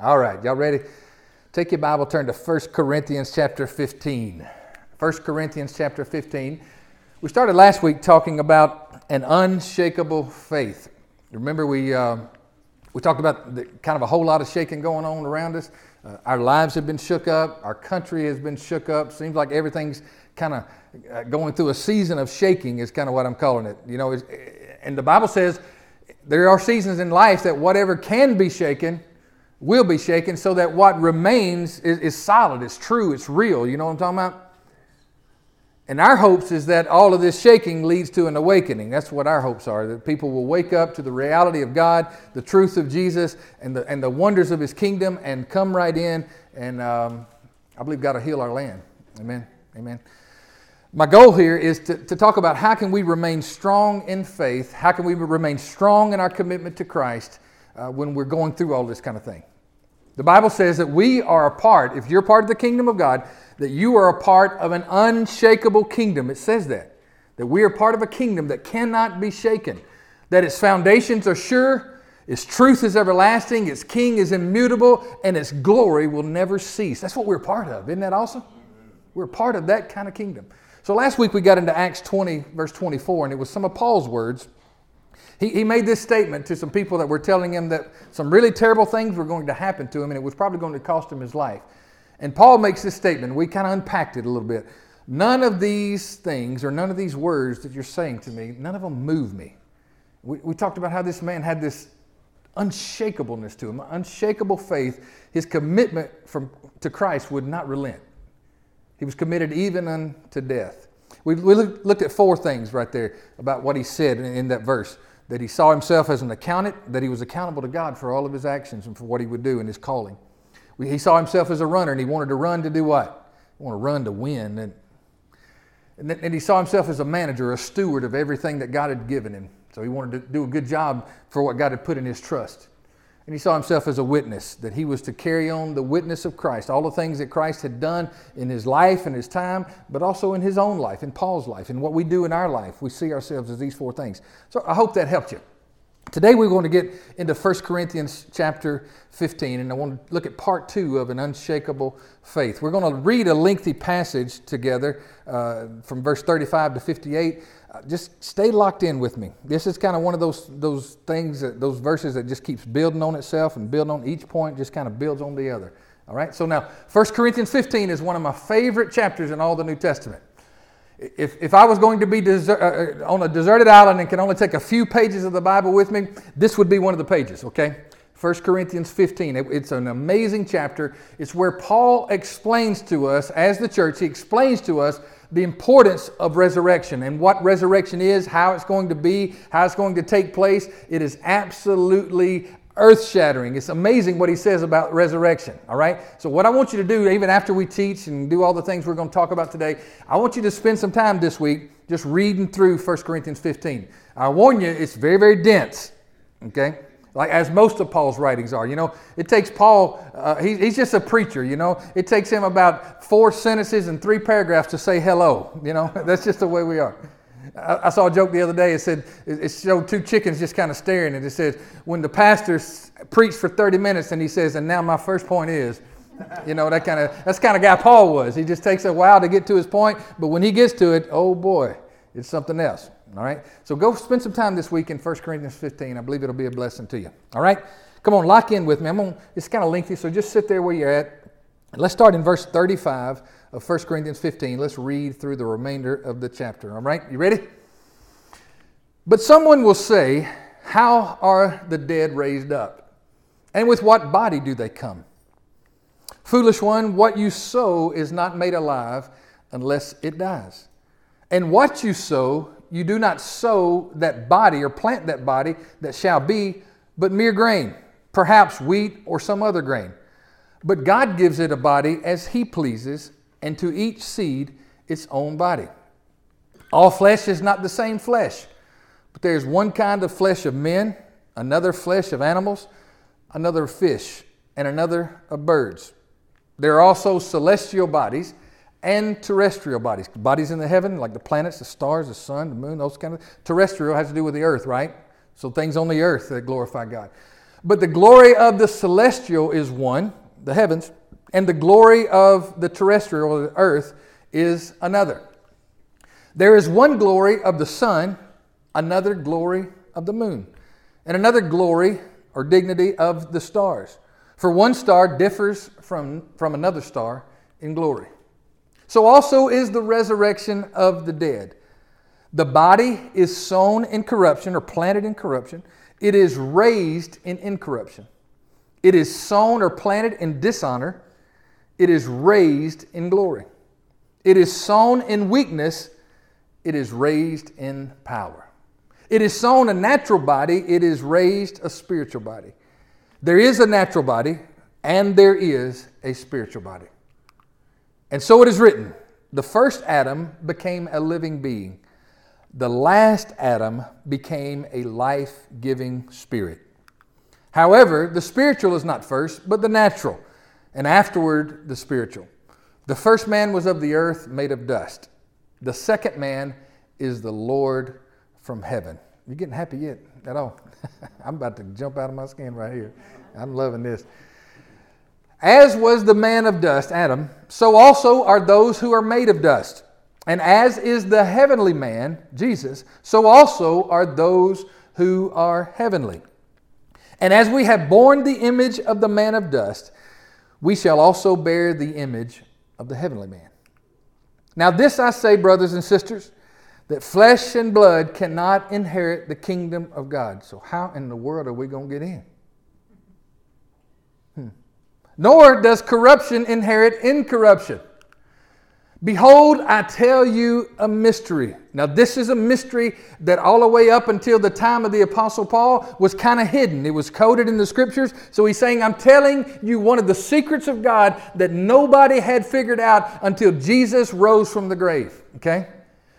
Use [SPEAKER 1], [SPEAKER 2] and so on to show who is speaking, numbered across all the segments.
[SPEAKER 1] All right, y'all ready? Take your Bible, turn to 1 Corinthians chapter 15. 1 Corinthians chapter 15. We started last week talking about an unshakable faith. Remember, we, uh, we talked about the, kind of a whole lot of shaking going on around us. Uh, our lives have been shook up, our country has been shook up. Seems like everything's kind of uh, going through a season of shaking, is kind of what I'm calling it. You know, and the Bible says there are seasons in life that whatever can be shaken will be shaken so that what remains is, is solid, it's true, it's real. You know what I'm talking about? And our hopes is that all of this shaking leads to an awakening. That's what our hopes are that people will wake up to the reality of God, the truth of Jesus, and the, and the wonders of His kingdom and come right in. And um, I believe God will heal our land. Amen. Amen. My goal here is to, to talk about how can we remain strong in faith, how can we remain strong in our commitment to Christ, uh, when we're going through all this kind of thing. The Bible says that we are a part, if you're part of the kingdom of God, that you are a part of an unshakable kingdom. It says that. That we are part of a kingdom that cannot be shaken, that its foundations are sure, its truth is everlasting, its king is immutable, and its glory will never cease. That's what we're part of. Isn't that awesome? We're part of that kind of kingdom. So last week we got into Acts 20, verse 24, and it was some of Paul's words. He, he made this statement to some people that were telling him that some really terrible things were going to happen to him and it was probably going to cost him his life. And Paul makes this statement. We kind of unpacked it a little bit. None of these things or none of these words that you're saying to me, none of them move me. We, we talked about how this man had this unshakableness to him, unshakable faith. His commitment from, to Christ would not relent. He was committed even unto death. We, we looked at four things right there about what he said in, in that verse that he saw himself as an accountant, that he was accountable to God for all of his actions and for what he would do in his calling. He saw himself as a runner and he wanted to run to do what? He wanted to run to win. And, and, and he saw himself as a manager, a steward of everything that God had given him. So he wanted to do a good job for what God had put in his trust. And he saw himself as a witness, that he was to carry on the witness of Christ, all the things that Christ had done in his life and his time, but also in his own life, in Paul's life, and what we do in our life. We see ourselves as these four things. So I hope that helped you. Today we're going to get into 1 Corinthians chapter 15, and I want to look at part two of an unshakable faith. We're going to read a lengthy passage together uh, from verse 35 to 58. Just stay locked in with me. This is kind of one of those those things, that, those verses that just keeps building on itself and building on each point, just kind of builds on the other. All right. So now, 1 Corinthians 15 is one of my favorite chapters in all the New Testament. If, if I was going to be uh, uh, on a deserted island and can only take a few pages of the Bible with me, this would be one of the pages, okay? 1 Corinthians 15. It, it's an amazing chapter. It's where Paul explains to us, as the church, he explains to us the importance of resurrection and what resurrection is, how it's going to be, how it's going to take place. It is absolutely earth shattering. It's amazing what he says about resurrection, all right? So, what I want you to do, even after we teach and do all the things we're going to talk about today, I want you to spend some time this week just reading through 1 Corinthians 15. I warn you, it's very, very dense, okay? Like as most of Paul's writings are. You know, it takes Paul, uh, he, he's just a preacher, you know. It takes him about four sentences and three paragraphs to say hello, you know. That's just the way we are. I, saw a joke the other day. It said it showed two chickens just kind of staring, and it says when the pastor preached for 30 minutes, and he says, "And now my first point is." You know that kind of that's kind of guy Paul was. He just takes a while to get to his point, but when he gets to it, oh boy, it's something else. All right. So go spend some time this week in 1 Corinthians 15. I believe it'll be a blessing to you. All right. Come on, lock in with me. I'm on. It's kind of lengthy, so just sit there where you're at. Let's start in verse 35 of 1 Corinthians 15. Let's read through the remainder of the chapter. All right, you ready? But someone will say, How are the dead raised up? And with what body do they come? Foolish one, what you sow is not made alive unless it dies. And what you sow, you do not sow that body or plant that body that shall be, but mere grain, perhaps wheat or some other grain. But God gives it a body as He pleases, and to each seed its own body. All flesh is not the same flesh, but there is one kind of flesh of men, another flesh of animals, another of fish, and another of birds. There are also celestial bodies and terrestrial bodies. Bodies in the heaven, like the planets, the stars, the sun, the moon, those kind of. Terrestrial has to do with the earth, right? So things on the earth that glorify God. But the glory of the celestial is one, the heavens, and the glory of the terrestrial, the earth, is another. There is one glory of the sun, another glory of the moon, and another glory or dignity of the stars. For one star differs from, from another star in glory. So also is the resurrection of the dead. The body is sown in corruption or planted in corruption, it is raised in incorruption. It is sown or planted in dishonor, it is raised in glory. It is sown in weakness, it is raised in power. It is sown a natural body, it is raised a spiritual body. There is a natural body, and there is a spiritual body. And so it is written the first Adam became a living being, the last Adam became a life giving spirit. However, the spiritual is not first, but the natural, and afterward the spiritual. The first man was of the earth, made of dust. The second man is the Lord from heaven. You getting happy yet at all? I'm about to jump out of my skin right here. I'm loving this. As was the man of dust, Adam, so also are those who are made of dust. And as is the heavenly man, Jesus, so also are those who are heavenly. And as we have borne the image of the man of dust, we shall also bear the image of the heavenly man. Now, this I say, brothers and sisters, that flesh and blood cannot inherit the kingdom of God. So, how in the world are we going to get in? Nor does corruption inherit incorruption. Behold, I tell you a mystery. Now, this is a mystery that all the way up until the time of the Apostle Paul was kind of hidden. It was coded in the scriptures. So he's saying, I'm telling you one of the secrets of God that nobody had figured out until Jesus rose from the grave. Okay?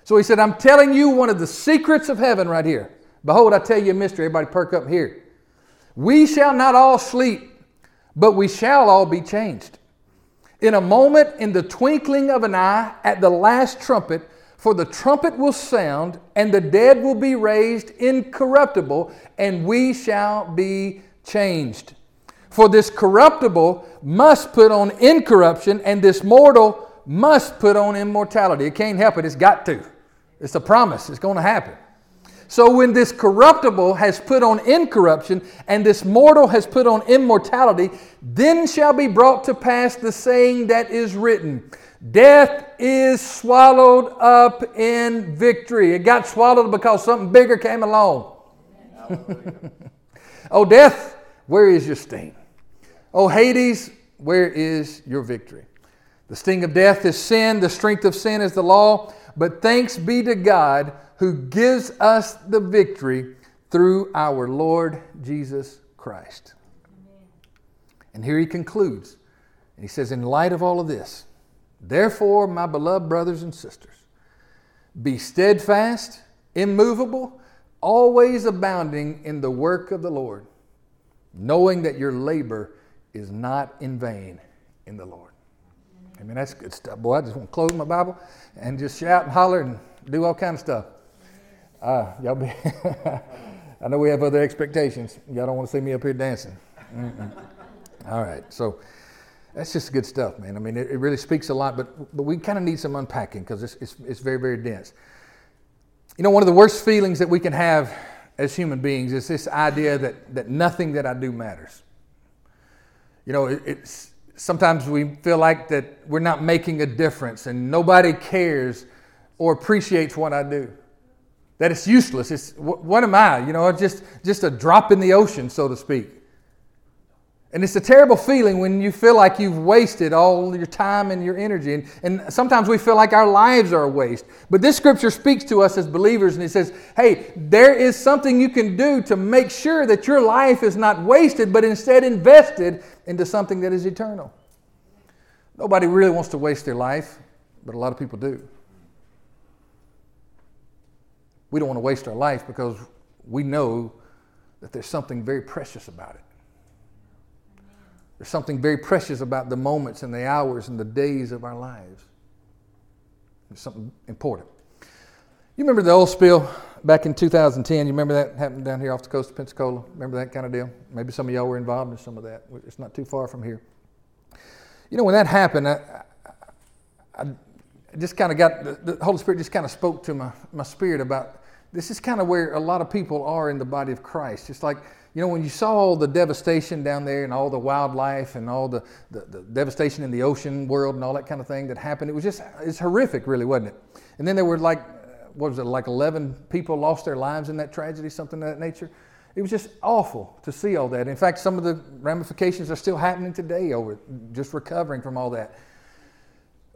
[SPEAKER 1] So he said, I'm telling you one of the secrets of heaven right here. Behold, I tell you a mystery. Everybody perk up here. We shall not all sleep, but we shall all be changed in a moment, in the twinkling of an eye, at the last trumpet, for the trumpet will sound, and the dead will be raised incorruptible, and we shall be changed. For this corruptible must put on incorruption, and this mortal must put on immortality. It can't help it, it's got to. It's a promise, it's going to happen. So when this corruptible has put on incorruption and this mortal has put on immortality, then shall be brought to pass the saying that is written Death is swallowed up in victory. It got swallowed because something bigger came along. oh, death, where is your sting? Oh, Hades, where is your victory? The sting of death is sin, the strength of sin is the law, but thanks be to God who gives us the victory through our Lord Jesus Christ. And here he concludes. And he says, In light of all of this, therefore, my beloved brothers and sisters, be steadfast, immovable, always abounding in the work of the Lord, knowing that your labor is not in vain in the Lord. I mean, that's good stuff. Boy, I just want to close my Bible and just shout and holler and do all kind of stuff. Ah, y'all be. I know we have other expectations. Y'all don't want to see me up here dancing. All right, so that's just good stuff, man. I mean, it, it really speaks a lot, but but we kind of need some unpacking because it's, it's it's very very dense. You know, one of the worst feelings that we can have as human beings is this idea that that nothing that I do matters. You know, it, it's sometimes we feel like that we're not making a difference and nobody cares or appreciates what I do that it's useless. It's what am I? You know, just just a drop in the ocean, so to speak. And it's a terrible feeling when you feel like you've wasted all your time and your energy. And, and sometimes we feel like our lives are a waste. But this scripture speaks to us as believers and it says, hey, there is something you can do to make sure that your life is not wasted, but instead invested into something that is eternal. Nobody really wants to waste their life, but a lot of people do. We don't want to waste our life because we know that there's something very precious about it. There's something very precious about the moments and the hours and the days of our lives. There's something important. You remember the oil spill back in 2010. You remember that happened down here off the coast of Pensacola? Remember that kind of deal? Maybe some of y'all were involved in some of that. It's not too far from here. You know, when that happened, I, I, I just kind of got the, the Holy Spirit just kind of spoke to my, my spirit about this is kind of where a lot of people are in the body of Christ. It's like you know, when you saw all the devastation down there and all the wildlife and all the, the, the, devastation in the ocean world and all that kind of thing that happened, it was just, it's horrific, really, wasn't it? And then there were like, what was it, like 11 people lost their lives in that tragedy, something of that nature. It was just awful to see all that. In fact, some of the ramifications are still happening today over just recovering from all that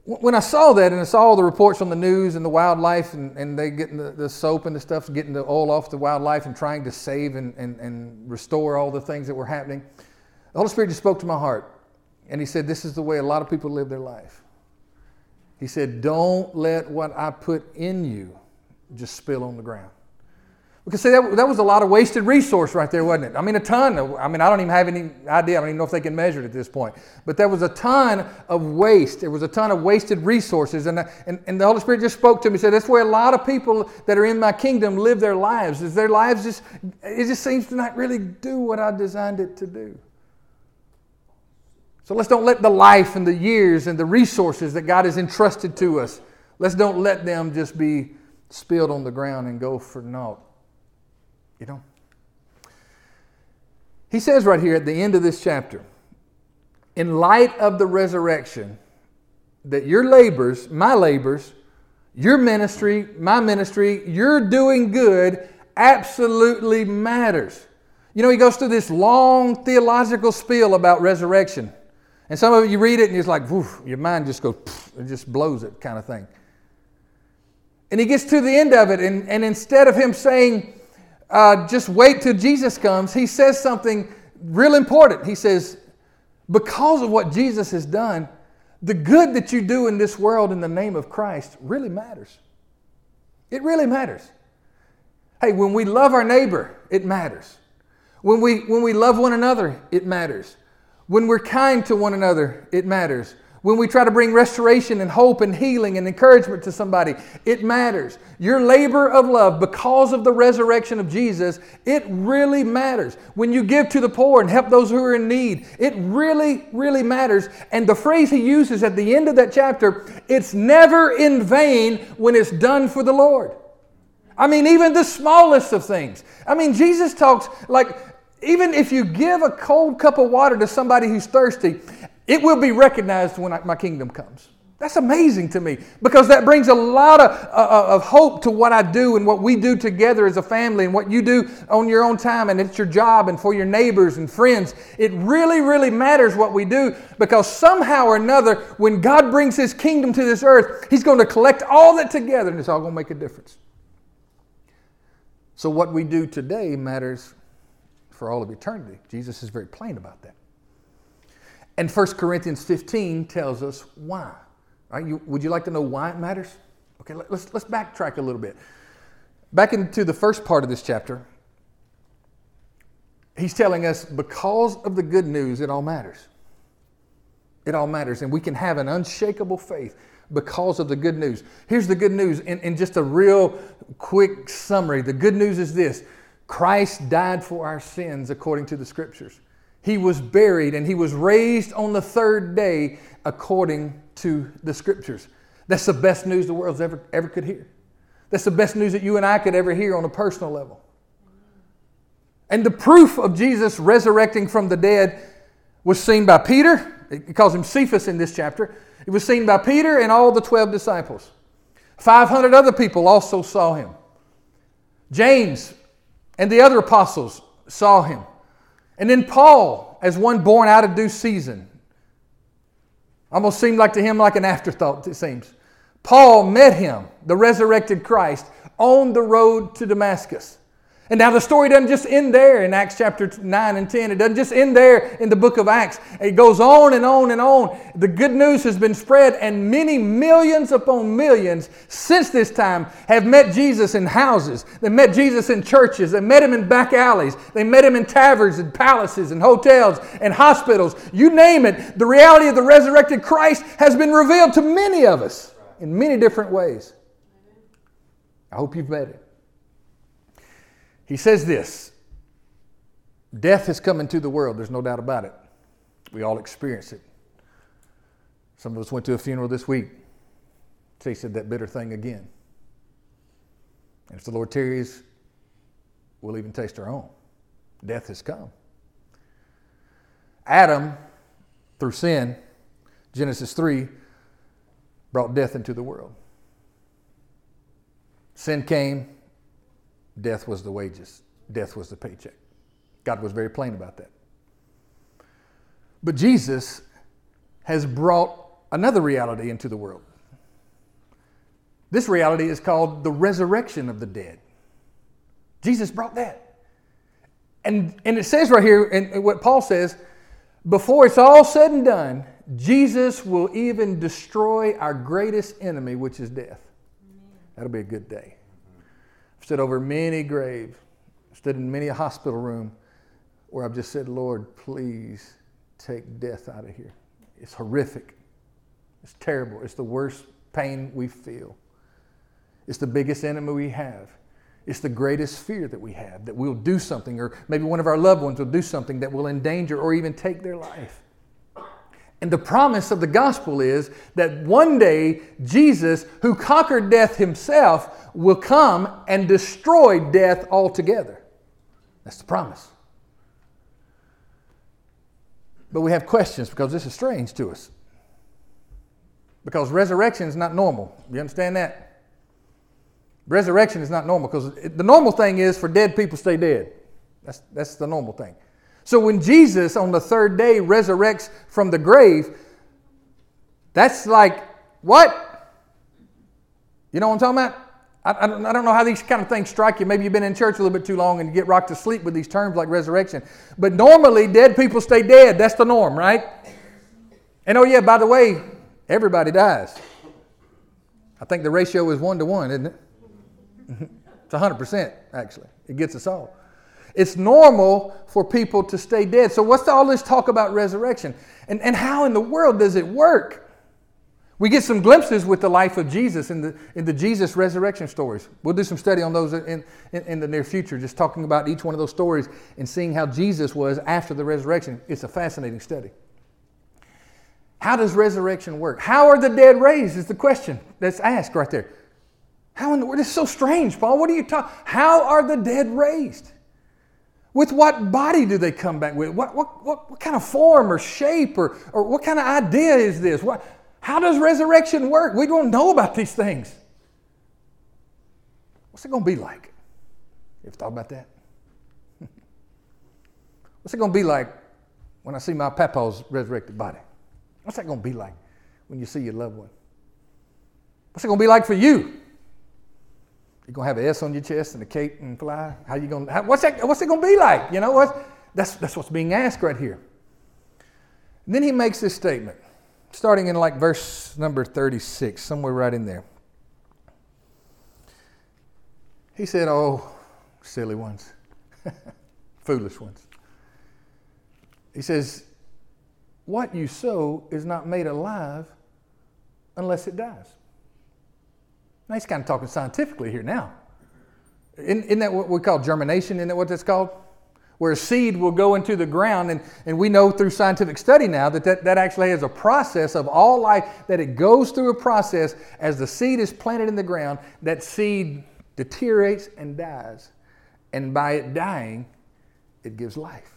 [SPEAKER 1] when I saw that and I saw all the reports on the news and the wildlife and, and they getting the, the soap and the stuff, getting the oil off the wildlife and trying to save and, and, and restore all the things that were happening, the Holy Spirit just spoke to my heart. And He said, This is the way a lot of people live their life. He said, Don't let what I put in you just spill on the ground. Because see, that, that was a lot of wasted resource right there, wasn't it? I mean, a ton. Of, I mean, I don't even have any idea. I don't even know if they can measure it at this point. But there was a ton of waste. There was a ton of wasted resources. And, and, and the Holy Spirit just spoke to me. And said, that's where a lot of people that are in my kingdom live their lives. Is their lives just, it just seems to not really do what I designed it to do. So let's don't let the life and the years and the resources that God has entrusted to us, let's don't let them just be spilled on the ground and go for naught. You know? He says right here at the end of this chapter, in light of the resurrection, that your labors, my labors, your ministry, my ministry, your doing good absolutely matters. You know, he goes through this long theological spiel about resurrection. And some of you read it and it's like, your mind just goes, it just blows it kind of thing. And he gets to the end of it, and, and instead of him saying, uh, just wait till Jesus comes, he says something real important. He says, because of what Jesus has done, the good that you do in this world in the name of Christ really matters. It really matters. Hey, when we love our neighbor, it matters. When we, when we love one another, it matters. When we're kind to one another, it matters. When we try to bring restoration and hope and healing and encouragement to somebody, it matters. Your labor of love, because of the resurrection of Jesus, it really matters. When you give to the poor and help those who are in need, it really, really matters. And the phrase he uses at the end of that chapter, it's never in vain when it's done for the Lord. I mean, even the smallest of things. I mean, Jesus talks like, even if you give a cold cup of water to somebody who's thirsty, it will be recognized when my kingdom comes. That's amazing to me because that brings a lot of, uh, of hope to what I do and what we do together as a family and what you do on your own time and it's your job and for your neighbors and friends. It really, really matters what we do because somehow or another, when God brings His kingdom to this earth, He's going to collect all that together and it's all going to make a difference. So, what we do today matters for all of eternity. Jesus is very plain about that. And 1 Corinthians 15 tells us why. Right? You, would you like to know why it matters? Okay, let, let's, let's backtrack a little bit. Back into the first part of this chapter, he's telling us because of the good news, it all matters. It all matters. And we can have an unshakable faith because of the good news. Here's the good news in, in just a real quick summary. The good news is this Christ died for our sins according to the scriptures. He was buried and he was raised on the third day according to the scriptures. That's the best news the world's ever, ever could hear. That's the best news that you and I could ever hear on a personal level. And the proof of Jesus resurrecting from the dead was seen by Peter. It calls him Cephas in this chapter. It was seen by Peter and all the 12 disciples. 500 other people also saw him. James and the other apostles saw him. And then Paul, as one born out of due season, almost seemed like to him like an afterthought, it seems. Paul met him, the resurrected Christ, on the road to Damascus. And now the story doesn't just end there in Acts chapter 9 and 10. It doesn't just end there in the book of Acts. It goes on and on and on. The good news has been spread, and many millions upon millions since this time have met Jesus in houses. They met Jesus in churches. They met him in back alleys. They met him in taverns and palaces and hotels and hospitals. You name it. The reality of the resurrected Christ has been revealed to many of us in many different ways. I hope you've met it. He says this Death has come into the world, there's no doubt about it. We all experience it. Some of us went to a funeral this week, tasted that bitter thing again. And if the Lord tarries, we'll even taste our own. Death has come. Adam, through sin, Genesis 3, brought death into the world. Sin came, death was the wages, death was the paycheck. God was very plain about that. But Jesus has brought another reality into the world. This reality is called the resurrection of the dead. Jesus brought that. And, and it says right here, and what Paul says, before it's all said and done, Jesus will even destroy our greatest enemy, which is death. That'll be a good day. Stood over many graves, stood in many a hospital room where I've just said, Lord, please take death out of here. It's horrific. It's terrible. It's the worst pain we feel. It's the biggest enemy we have. It's the greatest fear that we have that we'll do something, or maybe one of our loved ones will do something that will endanger or even take their life. And the promise of the gospel is that one day Jesus, who conquered death himself, will come and destroy death altogether. That's the promise. But we have questions because this is strange to us. Because resurrection is not normal. You understand that? Resurrection is not normal because the normal thing is for dead people stay dead. That's, that's the normal thing. So when Jesus on the third day resurrects from the grave, that's like, what? You know what I'm talking about? I, I, don't, don't know how these kind of things strike you. Maybe you've been in church a little bit too long and you get rocked to sleep with these terms like resurrection. But normally, dead people stay dead. That's the norm, right? And oh, yeah, by the way, everybody dies. I think the ratio is one to one, isn't it? it's 100%, actually. It gets us all. It's normal for people to stay dead. So, what's all this talk about resurrection? And, and how in the world does it work? We get some glimpses with the life of Jesus in the, in the Jesus resurrection stories. We'll do some study on those in, in, in, the near future, just talking about each one of those stories and seeing how Jesus was after the resurrection. It's a fascinating study. How does resurrection work? How are the dead raised? Is the question that's asked right there. How in the world? It's so strange, Paul. What are you talking? How are the dead raised? With what body do they come back with? What, what, what, what kind of form or shape or, or what kind of idea is this? What, how does resurrection work? We don't know about these things. What's it going to be like? You ever thought about that? What's it going to be like when I see my papa's resurrected body? What's that going to be like when you see your loved one? What's it going to be like for you? You gonna have an S on your chest and a cape and fly? How you gonna? How, what's that? What's it gonna be like? You know what? That's that's what's being asked right here. And then he makes this statement starting in like verse number 36, somewhere right in there. He said, Oh, silly ones, foolish ones. He says, What you sow is not made alive unless it dies. Now he's kind of talking scientifically here now. Isn't, isn't that what we call germination? Isn't that what that's called? where a seed will go into the ground. And, and we know through scientific study now that, that that actually has a process of all life, that it goes through a process as the seed is planted in the ground, that seed deteriorates and dies. And by it dying, it gives life.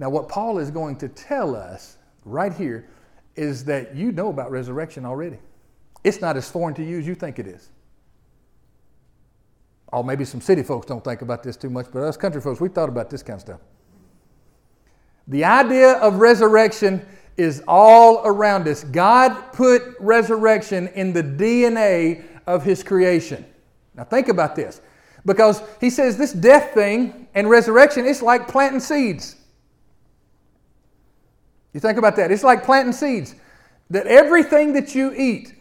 [SPEAKER 1] Now, what Paul is going to tell us right here is that you know about resurrection already. It's not as foreign to you as you think it is. Or oh, maybe some city folks don't think about this too much, but us country folks, we thought about this kind of stuff. The idea of resurrection is all around us. God put resurrection in the DNA of His creation. Now, think about this. Because He says this death thing and resurrection, it's like planting seeds. You think about that. It's like planting seeds. That everything that you eat,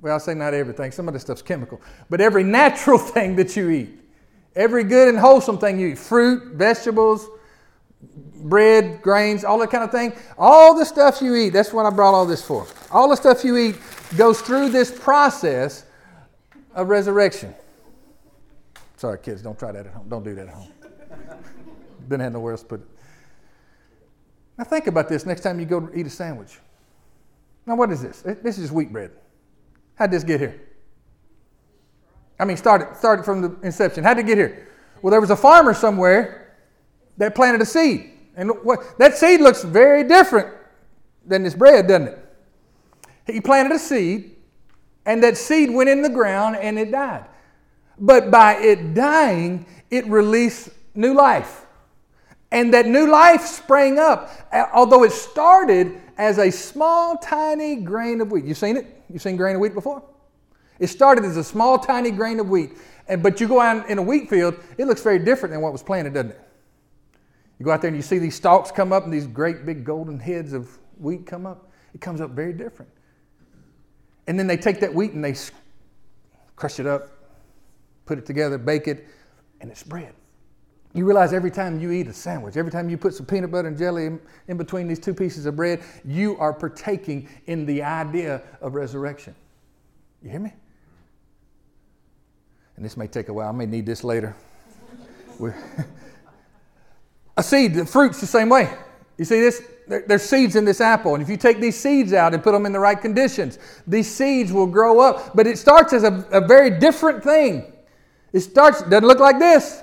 [SPEAKER 1] well, I say not everything, some of this stuff's chemical, but every natural thing that you eat, every good and wholesome thing you eat, fruit, vegetables, bread, grains, all that kind of thing, all the stuff you eat, that's what I brought all this for. All the stuff you eat goes through this process of resurrection. Sorry, kids, don't try that at home. Don't do that at home. Didn't have nowhere else to put it. Now think about this next time you go eat a sandwich. Now what is this? This is wheat bread. How'd this get here? I mean, started started from the inception. How'd it get here? Well, there was a farmer somewhere that planted a seed. And what, that seed looks very different than this bread, doesn't it? He planted a seed, and that seed went in the ground and it died. But by it dying, it released new life. And that new life sprang up, although it started as a small, tiny grain of wheat. You seen it? You seen grain of wheat before? It started as a small, tiny grain of wheat. And, but you go out in a wheat field, it looks very different than what was planted, doesn't it? You go out there and you see these stalks come up and these great big golden heads of wheat come up. It comes up very different. And then they take that wheat and they crush it up, put it together, bake it, and it's bread. You realize every time you eat a sandwich, every time you put some peanut butter and jelly in, in, between these two pieces of bread, you are partaking in the idea of resurrection. You hear me? And this may take a while. I may need this later. A seed, the fruit's the same way. You see this? There, there's seeds in this apple, and if you take these seeds out and put them in the right conditions, these seeds will grow up. But it starts as a, a very different thing. It starts, doesn't look like this.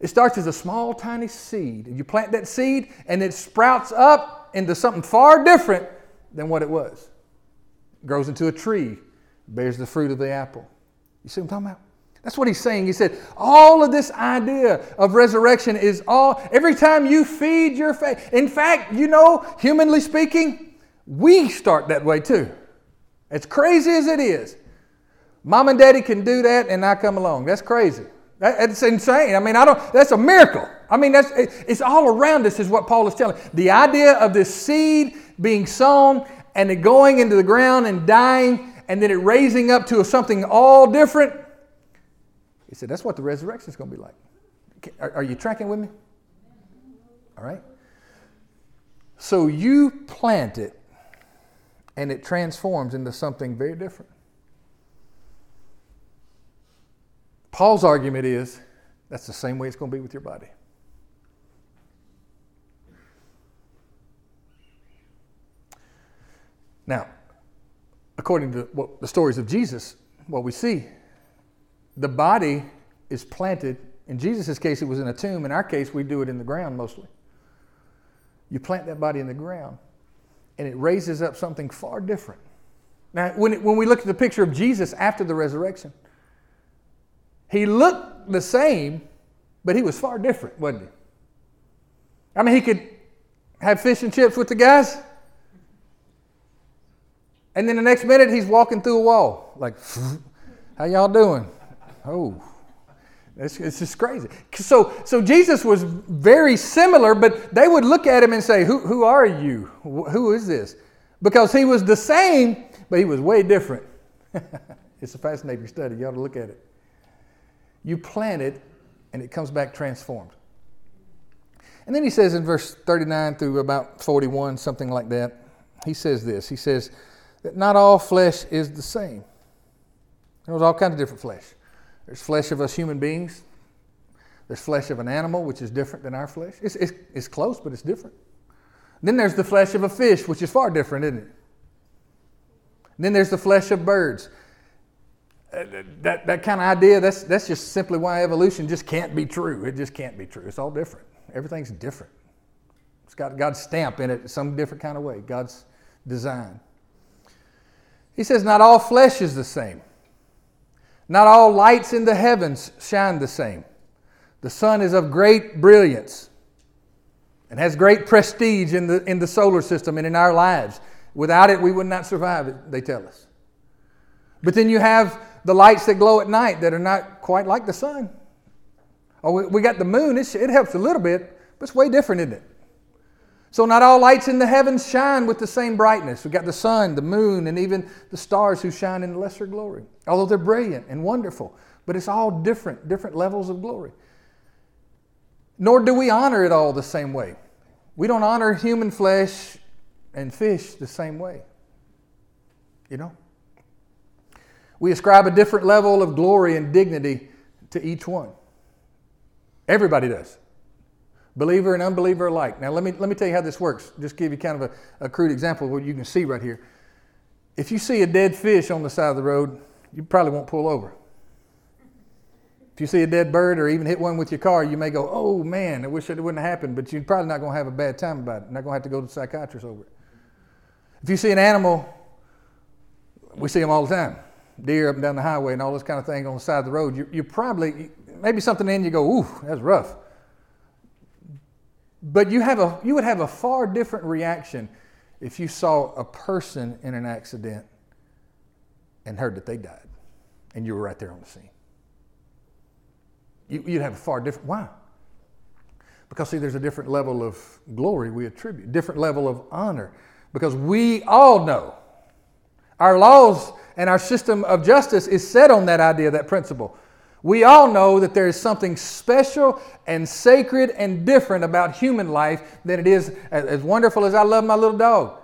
[SPEAKER 1] It starts as a small, tiny seed. You plant that seed, and it sprouts up into something far different than what it was. It grows into a tree, bears the fruit of the apple. You see what I'm talking about? That's what he's saying. He said, all of this idea of resurrection is all, every time you feed your faith. In fact, you know, humanly speaking, we start that way too. As crazy as it is. Mom and daddy can do that and I come along. That's crazy. That's insane. I mean, I don't, that's a miracle. I mean, that's, it's all around us, is what Paul is telling. The idea of this seed being sown and it going into the ground and dying and then it raising up to something all different he said, That's what the resurrection is going to be like. Are, are you tracking with me? All right. So you plant it, and it transforms into something very different. Paul's argument is that's the same way it's going to be with your body. Now, according to what the stories of Jesus, what we see the body is planted. In Jesus' case, it was in a tomb. In our case, we do it in the ground mostly. You plant that body in the ground, and it raises up something far different. Now, when, it, when we look at the picture of Jesus after the resurrection, he looked the same, but he was far different, wasn't he? I mean, he could have fish and chips with the guys, and then the next minute he's walking through a wall, like, how y'all doing? Oh, it's, it's just crazy. So, so Jesus was very similar, but they would look at him and say, who, who are you? Who is this? Because he was the same, but he was way different. it's a fascinating study. You ought to look at it. You plant it, and it comes back transformed. And then he says in verse 39 through about 41, something like that, he says this. He says that not all flesh is the same. There's all kinds of different flesh. There's flesh of us human beings. There's flesh of an animal, which is different than our flesh. It's, it's, it's close, but it's different. Then there's the flesh of a fish, which is far different, isn't it? Then there's the flesh of birds. That, that kind of idea, that's, that's just simply why evolution just can't be true. It just can't be true. It's all different. Everything's different. It's got God's stamp in it some different kind of way, God's design. He says, Not all flesh is the same. Not all lights in the heavens shine the same. The sun is of great brilliance and has great prestige in the, in the solar system and in our lives. Without it, we would not survive, they tell us. But then you have the lights that glow at night that are not quite like the sun. Oh, we, got the moon, it, it helps a little bit, but it's way different, isn't it? So, not all lights in the heavens shine with the same brightness. We've got the sun, the moon, and even the stars who shine in lesser glory, although they're brilliant and wonderful. But it's all different, different levels of glory. Nor do we honor it all the same way. We don't honor human flesh and fish the same way. You know? We ascribe a different level of glory and dignity to each one. Everybody does. Believer and unbeliever alike. Now, let me, let me tell you how this works. Just give you kind of a, a crude example of what you can see right here. If you see a dead fish on the side of the road, you probably won't pull over. If you see a dead bird or even hit one with your car, you may go, oh man, I wish it wouldn't have happened, but you're probably not going to have a bad time about it. Not going to have to go to the psychiatrist over it. If you see an animal, we see them all the time deer up and down the highway and all this kind of thing on the side of the road, you, you probably, maybe something in you go, ooh, that's rough. But you, have a, you would have a far different reaction if you saw a person in an accident and heard that they died and you were right there on the scene. You, would have a far different, why? Because, see, there's a different level of glory we attribute, different level of honor. Because we all know our laws and our system of justice is set on that idea, that principle. We all know that there is something special and sacred and different about human life than it is, as wonderful as I love my little dog.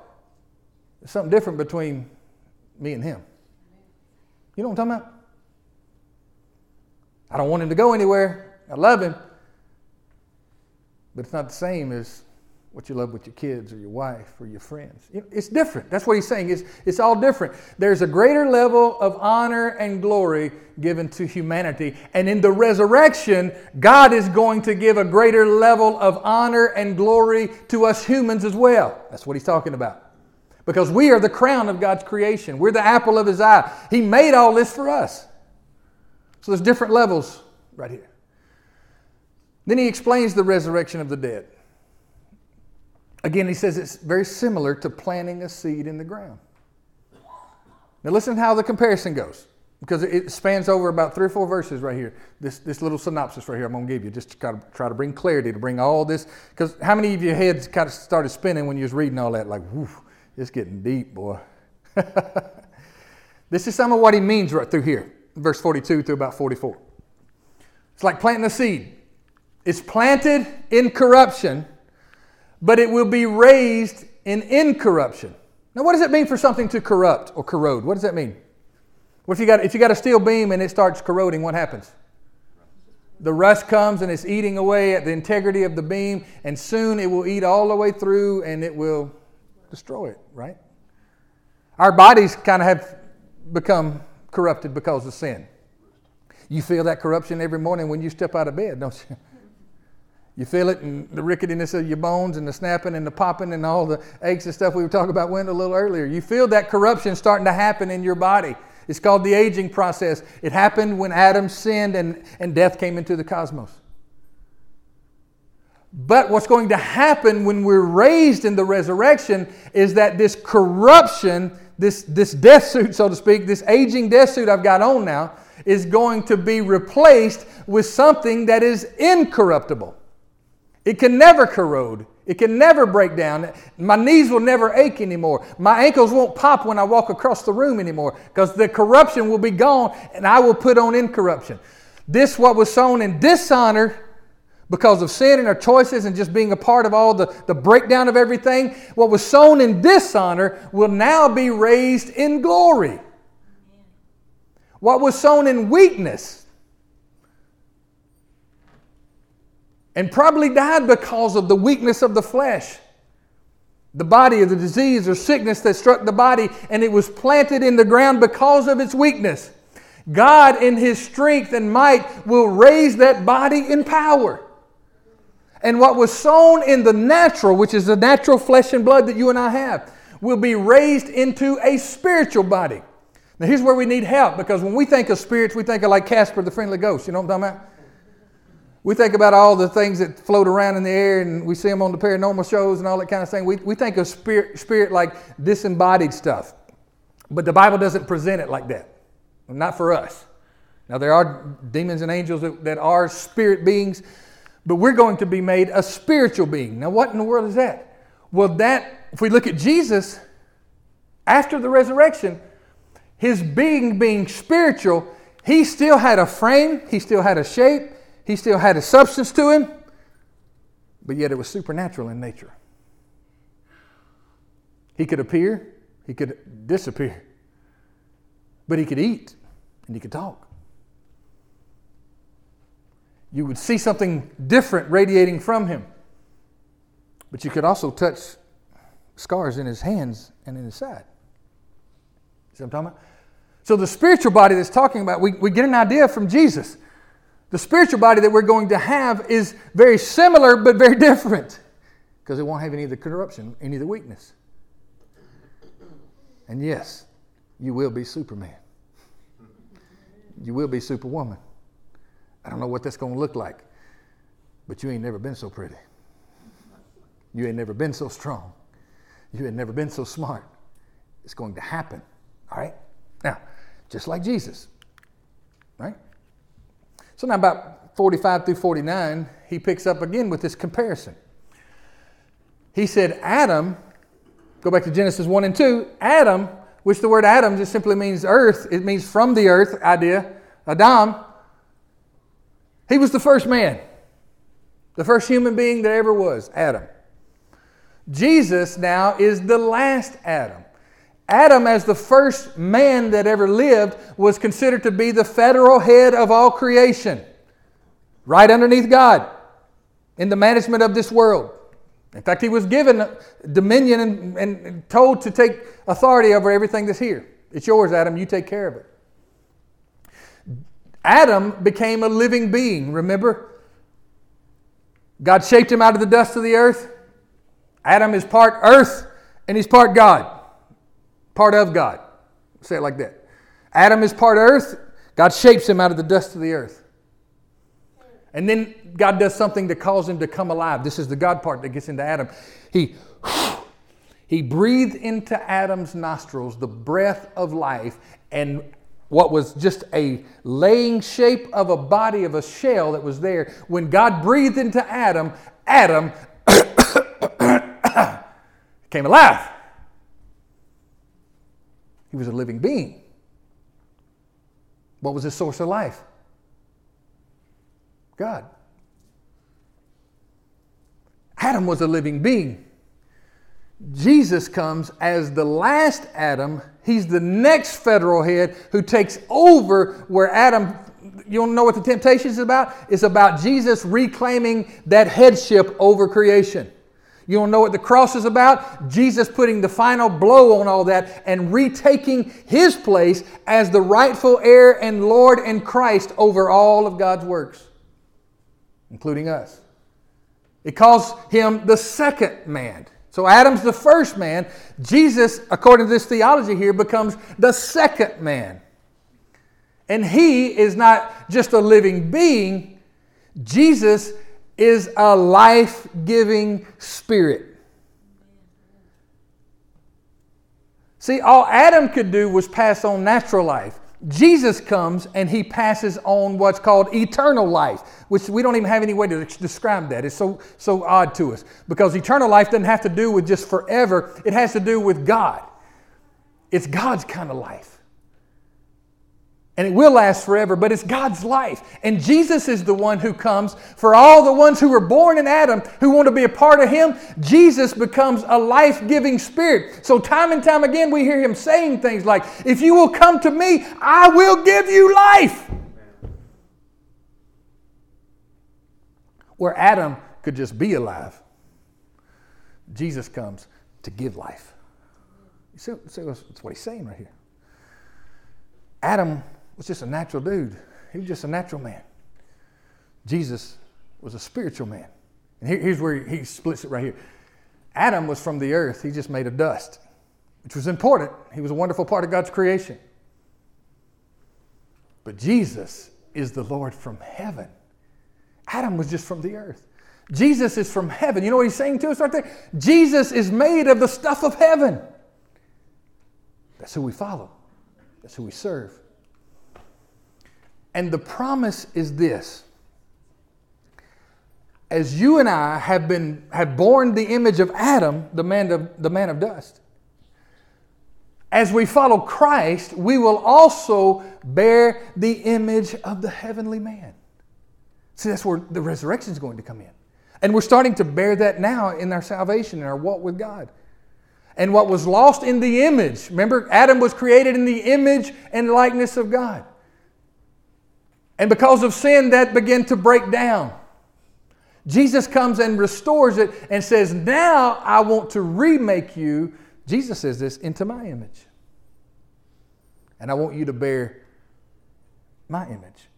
[SPEAKER 1] There's something different between me and him. You know what I'm talking about? I don't want him to go anywhere. I love him. But it's not the same as what you love with your kids or your wife or your friends. It's different. That's what he's saying. It's, it's all different. There's a greater level of honor and glory given to humanity. And in the resurrection, God is going to give a greater level of honor and glory to us humans as well. That's what he's talking about. Because we are the crown of God's creation, we're the apple of his eye. He made all this for us. So there's different levels right here. Then he explains the resurrection of the dead. Again, he says it's very similar to planting a seed in the ground. Now, listen how the comparison goes, because it spans over about three or four verses right here. This, this little synopsis right here I'm going to give you, just to kind of try to bring clarity, to bring all this. Because how many of your heads kind of started spinning when you was reading all that? Like, whoo, it's getting deep, boy. this is some of what he means right through here, verse 42 through about 44. It's like planting a seed. It's planted in corruption but it will be raised in incorruption. Now, what does it mean for something to corrupt or corrode? What does that mean? If you got if you got a steel beam and it starts corroding? What happens? The rust comes and it's eating away at the integrity of the beam, and soon it will eat all the way through and it will destroy it. Right? Our bodies kind of have become corrupted because of sin. You feel that corruption every morning when you step out of bed, don't you? You feel it in the ricketiness of your bones and the snapping and the popping and all the aches and stuff we were talking about Wendell a little earlier. You feel that corruption starting to happen in your body. It's called the aging process. It happened when Adam sinned and, and death came into the cosmos. But what's going to happen when we're raised in the resurrection is that this corruption, this, this death suit, so to speak, this aging death suit I've got on now, is going to be replaced with something that is incorruptible. It can never corrode. It can never break down. My knees will never ache anymore. My ankles won't pop when I walk across the room anymore because the corruption will be gone and I will put on incorruption. This, what was sown in dishonor because of sin and our choices and just being a part of all the, the breakdown of everything, what was sown in dishonor will now be raised in glory. What was sown in weakness and probably died because of the weakness of the flesh. The body of the disease or sickness that struck the body, and it was planted in the ground because of its weakness. God, in His strength and might, will raise that body in power. And what was sown in the natural, which is the natural flesh and blood that you and I have, will be raised into a spiritual body. Now, here's where we need help because when we think of spirits, we think of like Casper the friendly ghost. You know what I'm talking about? We think about all the things that float around in the air and we see them on the paranormal shows and all that kind of thing. We, we think of spirit, spirit like disembodied stuff. But the Bible doesn't present it like that. Not for us. Now, there are demons and angels that, that are spirit beings, but we're going to be made a spiritual being. Now, what in the world is that? Well, that, if we look at Jesus, after the resurrection, his being being spiritual, he still had a frame, he still had a shape, he still had a substance to him, but yet it was supernatural in nature. He could appear, he could disappear, but he could eat and he could talk. you would see something different radiating from him. But you could also touch scars in his hands and in his side. See what I'm talking about? So the spiritual body that's talking about, we, we get an idea from Jesus. The spiritual body that we're going to have is very similar but very different because it won't have any of the corruption, any of the weakness. And yes, you will be Superman. You will be Superwoman. I don't know what that's going to look like, but you ain't never been so pretty. You ain't never been so strong. You ain't never been so smart. It's going to happen. All right? Now, just like Jesus. Right? So now, about 45 through 49, he picks up again with this comparison. He said, Adam, go back to Genesis 1 and 2, Adam, which the word Adam just simply means earth, it means from the earth idea, Adam, he was the first man, the first human being that ever was, Adam. Jesus now is the last Adam. Adam, as the first man that ever lived, was considered to be the federal head of all creation, right underneath God in the management of this world. In fact, he was given dominion and, and, told to take authority over everything that's here. It's yours, Adam. You take care of it. Adam became a living being, remember? God shaped him out of the dust of the earth. Adam is part earth and he's part God part of God. Say it like that. Adam is part earth. God shapes him out of the dust of the earth. And then God does something to cause him to come alive. This is the God part that gets into Adam. He, he breathed into Adam's nostrils the breath of life, and what was just a laying shape of a body of a shell that was there, when God breathed into Adam, Adam came alive. He was a living being. What was his source of life? God. Adam was a living being. Jesus comes as the last Adam. He's the next federal head who takes over where Adam, you don't know what the temptation is about? It's about Jesus reclaiming that headship over creation. You don't know what the cross is about? Jesus putting the final blow on all that and retaking his place as the rightful heir and Lord and Christ over all of God's works, including us. It calls him the second man. So Adam's the first man. Jesus, according to this theology here, becomes the second man. And he is not just a living being, Jesus is a life giving spirit. See, all Adam could do was pass on natural life. Jesus comes and he passes on what's called eternal life, which we don't even have any way to describe that. It's so, so odd to us because eternal life doesn't have to do with just forever, it has to do with God. It's God's kind of life and it will last forever, but it's God's life. And Jesus is the one who comes for all the ones who were born in Adam who want to be a part of Him. Jesus becomes a life giving spirit. So, time and time again, we hear Him saying things like, If you will come to me, I will give you life. Where Adam could just be alive, Jesus comes to give life. You see, see that's what He's saying right here. Adam was just a natural dude. He was just a natural man. Jesus was a spiritual man. And here, here's where he splits it right here. Adam was from the earth, he just made of dust, which was important. He was a wonderful part of God's creation. But Jesus is the Lord from heaven. Adam was just from the earth. Jesus is from heaven. You know what he's saying to us right there? Jesus is made of the stuff of heaven. That's who we follow, that's who we serve. And the promise is this as you and I have been have borne the image of Adam, the man of the man of dust. As we follow Christ, we will also bear the image of the heavenly man. See, that's where the resurrection is going to come in. And we're starting to bear that now in our salvation, and our walk with God. And what was lost in the image, remember, Adam was created in the image and likeness of God. And because of sin, that began to break down. Jesus comes and restores it and says, Now I want to remake you, Jesus says this, into my image. And I want you to bear my image.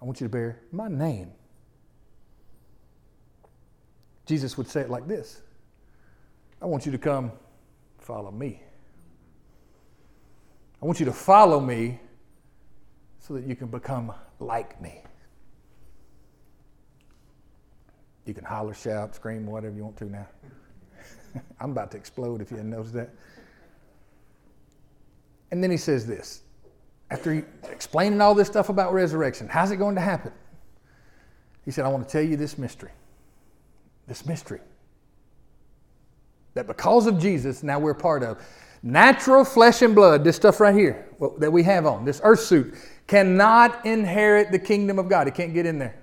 [SPEAKER 1] I want you to bear my name. Jesus would say it like this I want you to come follow me. I want you to follow me so that you can become like me. You can holler, shout, scream, whatever you want to now. I'm about to explode if you hadn't noticed that. And then he says this after explaining all this stuff about resurrection, how's it going to happen? He said, I want to tell you this mystery. This mystery. That because of Jesus, now we're part of. Natural flesh and blood, this stuff right here that we have on, this earth suit, cannot inherit the kingdom of God. It can't get in there.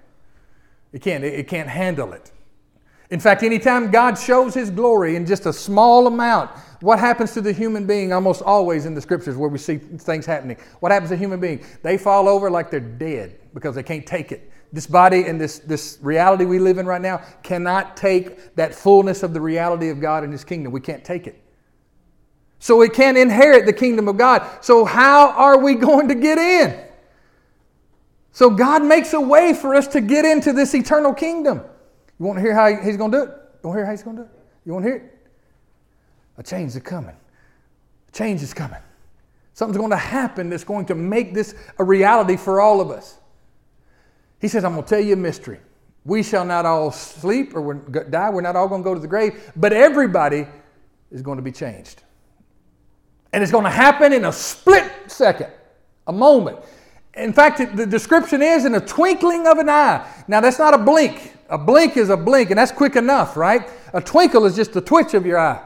[SPEAKER 1] It can't. It can't handle it. In fact, anytime God shows His glory in just a small amount, what happens to the human being almost always in the scriptures where we see things happening? What happens to a human being? They fall over like they're dead because they can't take it. This body and this, this reality we live in right now cannot take that fullness of the reality of God and His kingdom. We can't take it. So we can't inherit the kingdom of God. So, how are we going to get in? So, God makes a way for us to get into this eternal kingdom. You want to hear how he's going to do it? You want to hear how he's going to do it? You want to hear it? A change is coming. A change is coming. Something's going to happen that's going to make this a reality for all of us. He says, I'm going to tell you a mystery. We shall not all sleep or die. We're not all going to go to the grave, but everybody is going to be changed. And it's going to happen in a split second, a moment. In fact, the description is in a twinkling of an eye. Now, that's not a blink. A blink is a blink, and that's quick enough, right? A twinkle is just a twitch of your eye.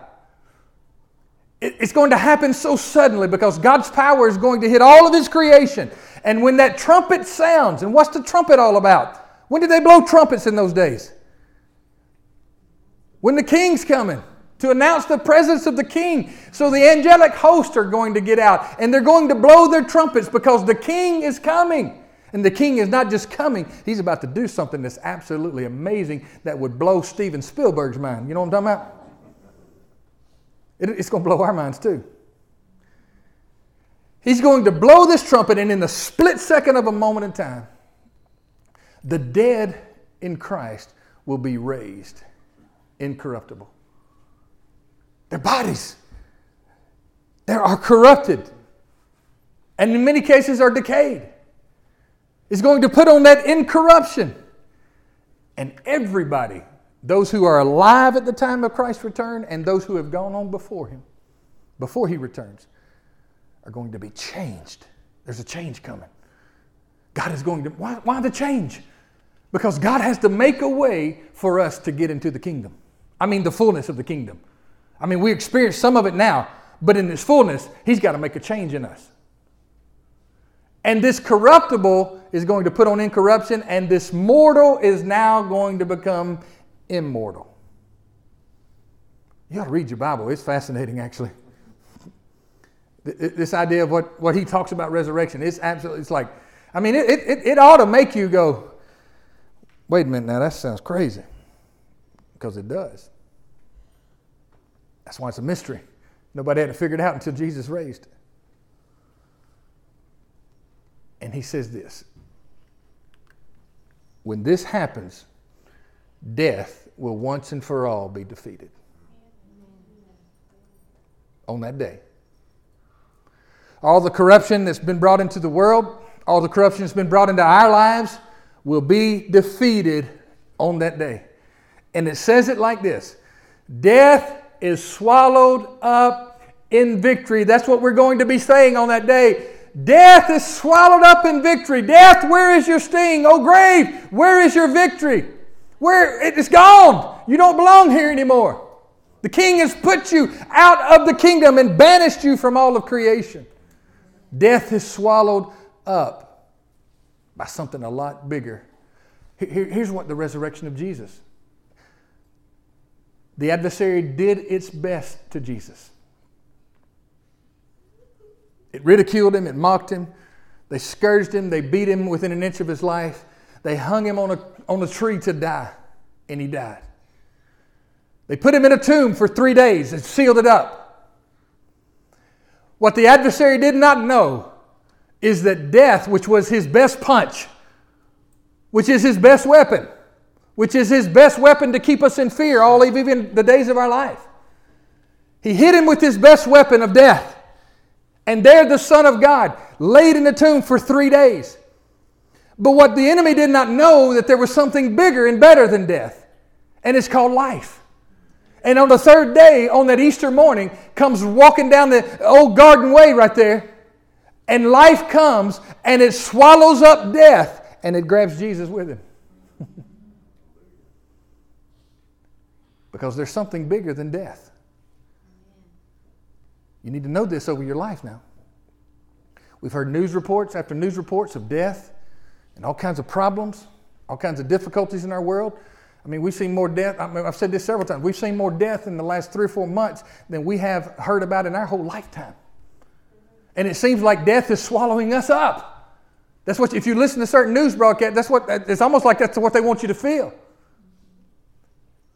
[SPEAKER 1] It's going to happen so suddenly because God's power is going to hit all of His creation. And when that trumpet sounds, and what's the trumpet all about? When did they blow trumpets in those days? When the king's coming to announce the presence of the king. So the angelic hosts are going to get out and they're going to blow their trumpets because the king is coming. And the king is not just coming, he's about to do something that's absolutely amazing that would blow Steven Spielberg's mind. You know what I'm talking about? It, it's going to blow our minds too. He's going to blow this trumpet, and in the split second of a moment in time, the dead in Christ will be raised incorruptible. Their bodies, they are corrupted, and in many cases are decayed is going to put on that incorruption. And everybody, those who are alive at the time of Christ's return and those who have gone on before him, before he returns, are going to be changed. There's a change coming. God is going to, why, why the change? Because God has to make a way for us to get into the kingdom. I mean, the fullness of the kingdom. I mean, we experience some of it now, but in this fullness, He's got to make a change in us. And this corruptible is going to put on incorruption, and this mortal is now going to become immortal. You ought to read your Bible. It's fascinating, actually. This idea of what, what he talks about resurrection, it's absolutely, it's like, I mean, it, it, it ought to make you go, wait a minute now, that sounds crazy. Because it does. That's why it's a mystery. Nobody had to figure it out until Jesus raised it. And he says this When this happens, death will once and for all be defeated. On that day. All the corruption that's been brought into the world, all the corruption that's been brought into our lives, will be defeated on that day. And it says it like this Death is swallowed up in victory. That's what we're going to be saying on that day. Death is swallowed up in victory. Death, where is your sting? Oh, grave, where is your victory? Where it is gone. You don't belong here anymore. The king has put you out of the kingdom and banished you from all of creation. Death is swallowed up by something a lot bigger. Here's what the resurrection of Jesus. The adversary did its best to Jesus. It ridiculed him, it mocked him. They scourged him, they beat him within an inch of his life, they hung him on a, on a tree to die, and he died. They put him in a tomb for three days and sealed it up. What the adversary did not know is that death, which was his best punch, which is his best weapon, which is his best weapon to keep us in fear all even the days of our life. He hit him with his best weapon of death. And there the Son of God laid in the tomb for three days. But what the enemy did not know that there was something bigger and better than death, and it's called life. And on the third day, on that Easter morning, comes walking down the old garden way right there, and life comes and it swallows up death and it grabs Jesus with him. because there's something bigger than death. You need to know this over your life now. We've heard news reports after news reports of death and all kinds of problems, all kinds of difficulties in our world. I mean, we've seen more death. I mean, I've said this several times. We've seen more death in the last three or four months than we have heard about in our whole lifetime. And it seems like death is swallowing us up. That's what, if you listen to certain news broadcasts, that's what, it's almost like that's what they want you to feel.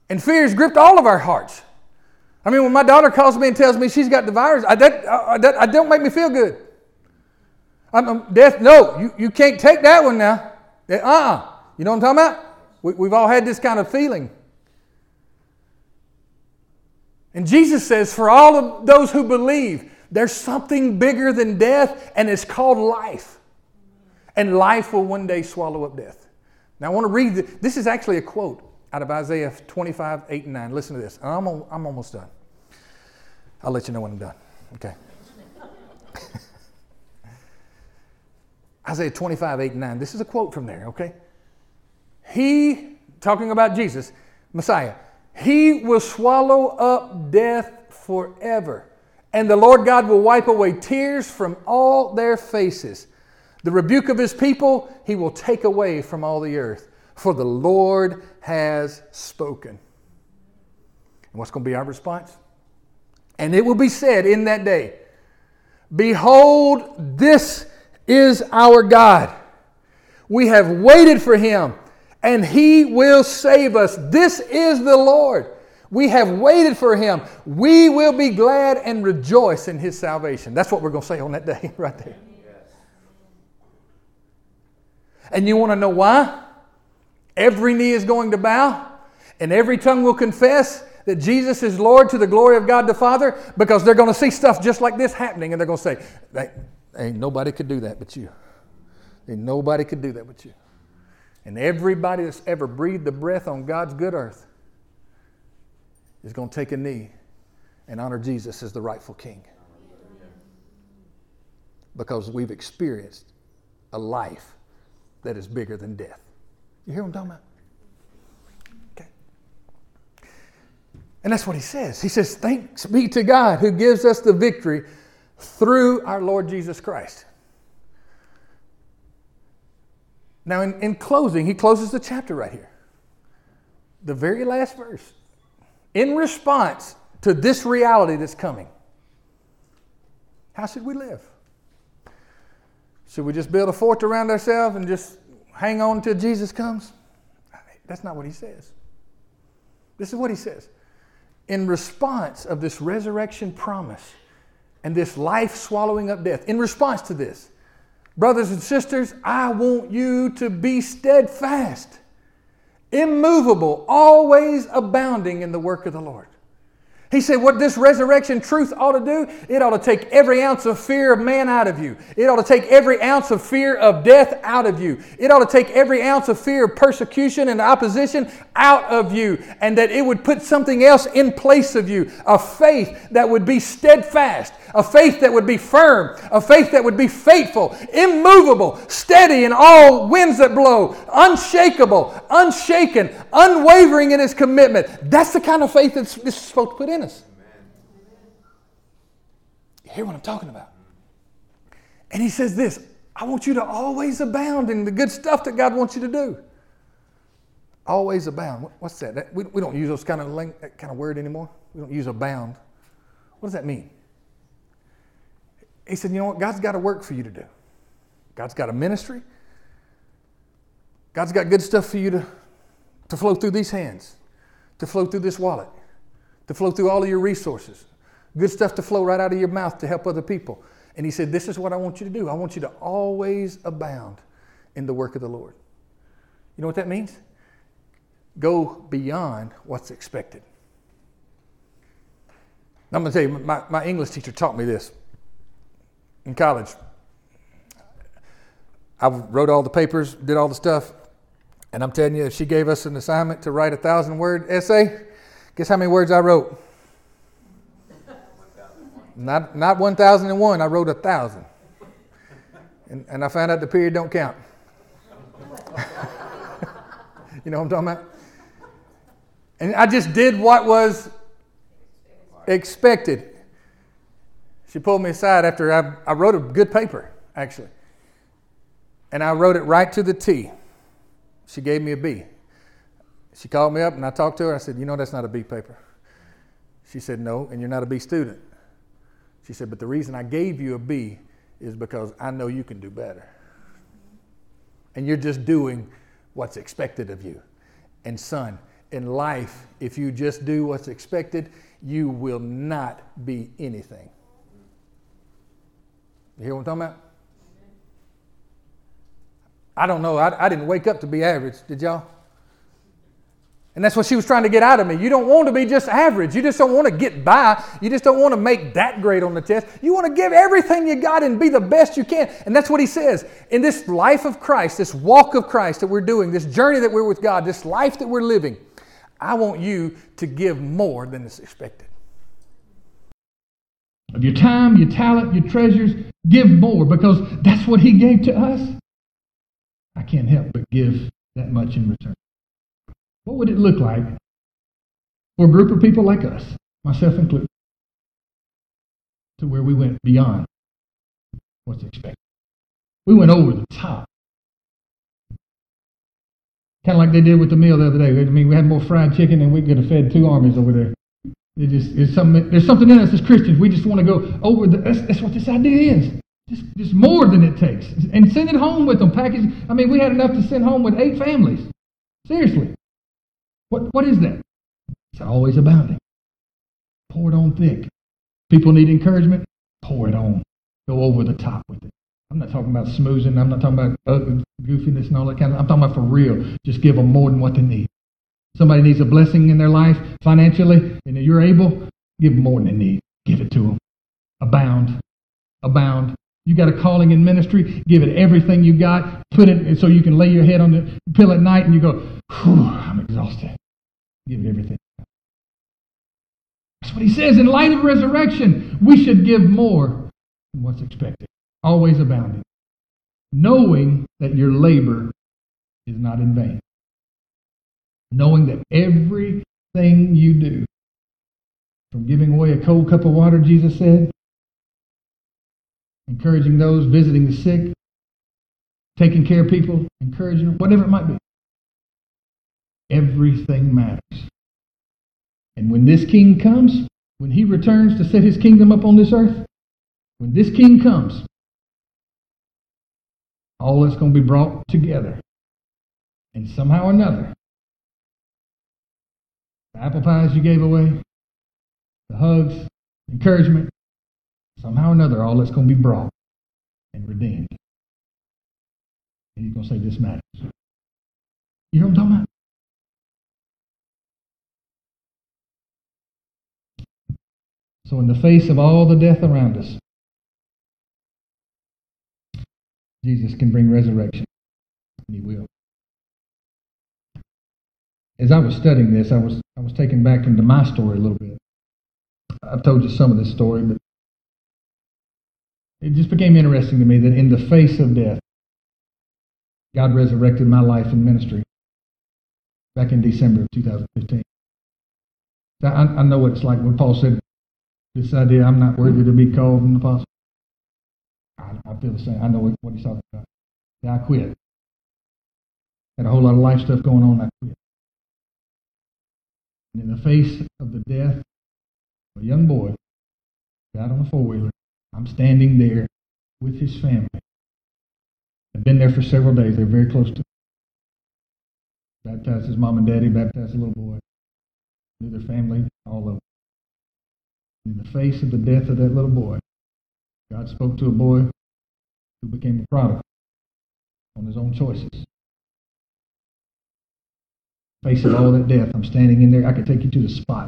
[SPEAKER 1] And fear has gripped all of our hearts. I mean, when my daughter calls me and tells me she's got the virus, I, that, I, that, I don't make me feel good. I'm, I'm, death, no, you, you can't take that one now. Uh uh-uh. uh You know what I'm talking about? We, we've all had this kind of feeling. And Jesus says, for all of those who believe, there's something bigger than death, and it's called life. And life will one day swallow up death. Now, I want to read this. This is actually a quote out of Isaiah 25, 8, and 9. Listen to this. I'm, I'm almost done. I'll let you know when I'm done. Okay. Isaiah 25, 8, and 9. This is a quote from there, okay? He, talking about Jesus, Messiah, he will swallow up death forever. And the Lord God will wipe away tears from all their faces. The rebuke of his people he will take away from all the earth. For the Lord has spoken. And what's going to be our response? And it will be said in that day Behold, this is our God. We have waited for him, and he will save us. This is the Lord. We have waited for him. We will be glad and rejoice in his salvation. That's what we're going to say on that day, right there. And you want to know why? Every knee is going to bow, and every tongue will confess that Jesus is Lord to the glory of God the Father because they're going to see stuff just like this happening, and they're going to say, Ain't nobody could do that but you. Ain't nobody could do that but you. And everybody that's ever breathed the breath on God's good earth is going to take a knee and honor Jesus as the rightful king. Because we've experienced a life that is bigger than death. You hear what I'm talking about? Okay. And that's what he says. He says, Thanks be to God who gives us the victory through our Lord Jesus Christ. Now, in, in closing, he closes the chapter right here. The very last verse. In response to this reality that's coming, how should we live? Should we just build a fort around ourselves and just hang on until Jesus comes? That's not what he says. This is what he says. In response of this resurrection promise and this life swallowing up death, in response to this, brothers and sisters, I want you to be steadfast, immovable, always abounding in the work of the Lord. He said, What this resurrection truth ought to do, it ought to take every ounce of fear of man out of you. It ought to take every ounce of fear of death out of you. It ought to take every ounce of fear of persecution and opposition out of you. And that it would put something else in place of you a faith that would be steadfast, a faith that would be firm, a faith that would be faithful, immovable, steady in all winds that blow, unshakable, unshaken, unwavering in his commitment. That's the kind of faith that this is supposed to put in us. You hear what I'm talking about? And he says this I want you to always abound in the good stuff that God wants you to do. Always abound. What's that? we, don't use those kind of that kind of word anymore. We don't use abound. What does that mean? He said, you know what? God's got a work for you to do. God's got a ministry. God's got good stuff for you to, to flow through these hands, to flow through this wallet, to flow through all of your resources. Good stuff to flow right out of your mouth to help other people. And he said, This is what I want you to do. I want you to always abound in the work of the Lord. You know what that means? Go beyond what's expected. I'm going to tell you, my, my English teacher taught me this in college. I wrote all the papers, did all the stuff, and I'm telling you, if she gave us an assignment to write a thousand word essay, guess how many words I wrote? Not, not 1,001, I wrote a thousand. And, and I found out the period don't count. you know what I'm talking about? And I just did what was expected. She pulled me aside after I, I wrote a good paper, actually. And I wrote it right to the T. She gave me a B. She called me up and I talked to her. I said, You know, that's not a B paper. She said, No, and you're not a B student. She said, But the reason I gave you a B is because I know you can do better. And you're just doing what's expected of you. And, son, in life, if you just do what's expected, you will not be anything. You hear what I'm talking about? I don't know. I, I didn't wake up to be average, did y'all? And that's what she was trying to get out of me. You don't want to be just average. You just don't want to get by. You just don't want to make that grade on the test. You want to give everything you got and be the best you can. And that's what he says. In this life of Christ, this walk of Christ that we're doing, this journey that we're with God, this life that we're living, I want you to give more than is expected. Of your time, your talent, your treasures, give more because that's what he gave to us. I can't help but give that much in return. What would it look like for a group of people like us, myself included, to where we went beyond what's expected? We went over the top. Kind of like they did with the meal the other day. I mean, we had more fried chicken than we could have fed two armies over there. It's something, there's something in us as Christians. We just want to go over the. That's, that's what this idea is. Just, just more than it takes. And send it home with them. Package. I mean, we had enough to send home with eight families. Seriously. What, what is that? It's always abounding. Pour it on thick. People need encouragement. Pour it on. Go over the top with it. I'm not talking about smoozing. I'm not talking about uh, goofiness and all that kind of. I'm talking about for real. Just give them more than what they need. Somebody needs a blessing in their life financially, and you're able, give more than they need. Give it to them. Abound. Abound. You got a calling in ministry, give it everything you got. Put it so you can lay your head on the pillow at night and you go, I'm exhausted. Give it everything. That's what he says. In light of resurrection, we should give more than what's expected. Always abounding. Knowing that your labor is not in vain. Knowing that everything you do, from giving away a cold cup of water, Jesus said, encouraging those visiting the sick, taking care of people, encouraging them, whatever it might be. Everything matters. And when this king comes, when he returns to set his kingdom up on this earth, when this king comes, all that's going to be brought together. And somehow or another, the apple pies you gave away, the hugs, encouragement, somehow or another, all that's going to be brought and redeemed. And he's going to say, This matters. You know what I'm talking about? So, in the face of all the death around us, Jesus can bring resurrection, and He will. As I was studying this, I was I was taken back into my story a little bit. I've told you some of this story, but it just became interesting to me that in the face of death, God resurrected my life and ministry back in December of 2015. I, I know what it's like when Paul said, this idea, I'm not worthy to be called an apostle. I, I feel the same. I know what, what he's talking about. Yeah, I quit. Had a whole lot of life stuff going on. I quit. And in the face of the death of a young boy, got on a four wheeler. I'm standing there with his family,
[SPEAKER 2] I've been there for several days. They're very close to. me. Baptized his mom and daddy. Baptized a little boy. Knew their family. All of them. In the face of the death of that little boy, God spoke to a boy who became a prodigal on his own choices. Face of all that death, I'm standing in there. I could take you to the spot.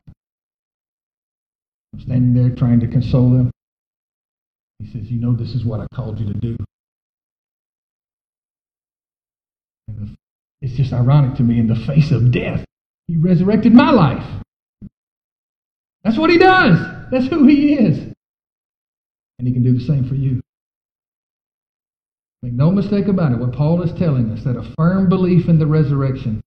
[SPEAKER 2] I'm standing there trying to console them. He says, You know, this is what I called you to do. And it's just ironic to me in the face of death, he resurrected my life. That's what he does. That's who he is. And he can do the same for you. Make no mistake about it. What Paul is telling us that a firm belief in the resurrection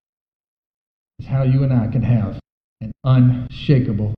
[SPEAKER 2] is how you and I can have an unshakable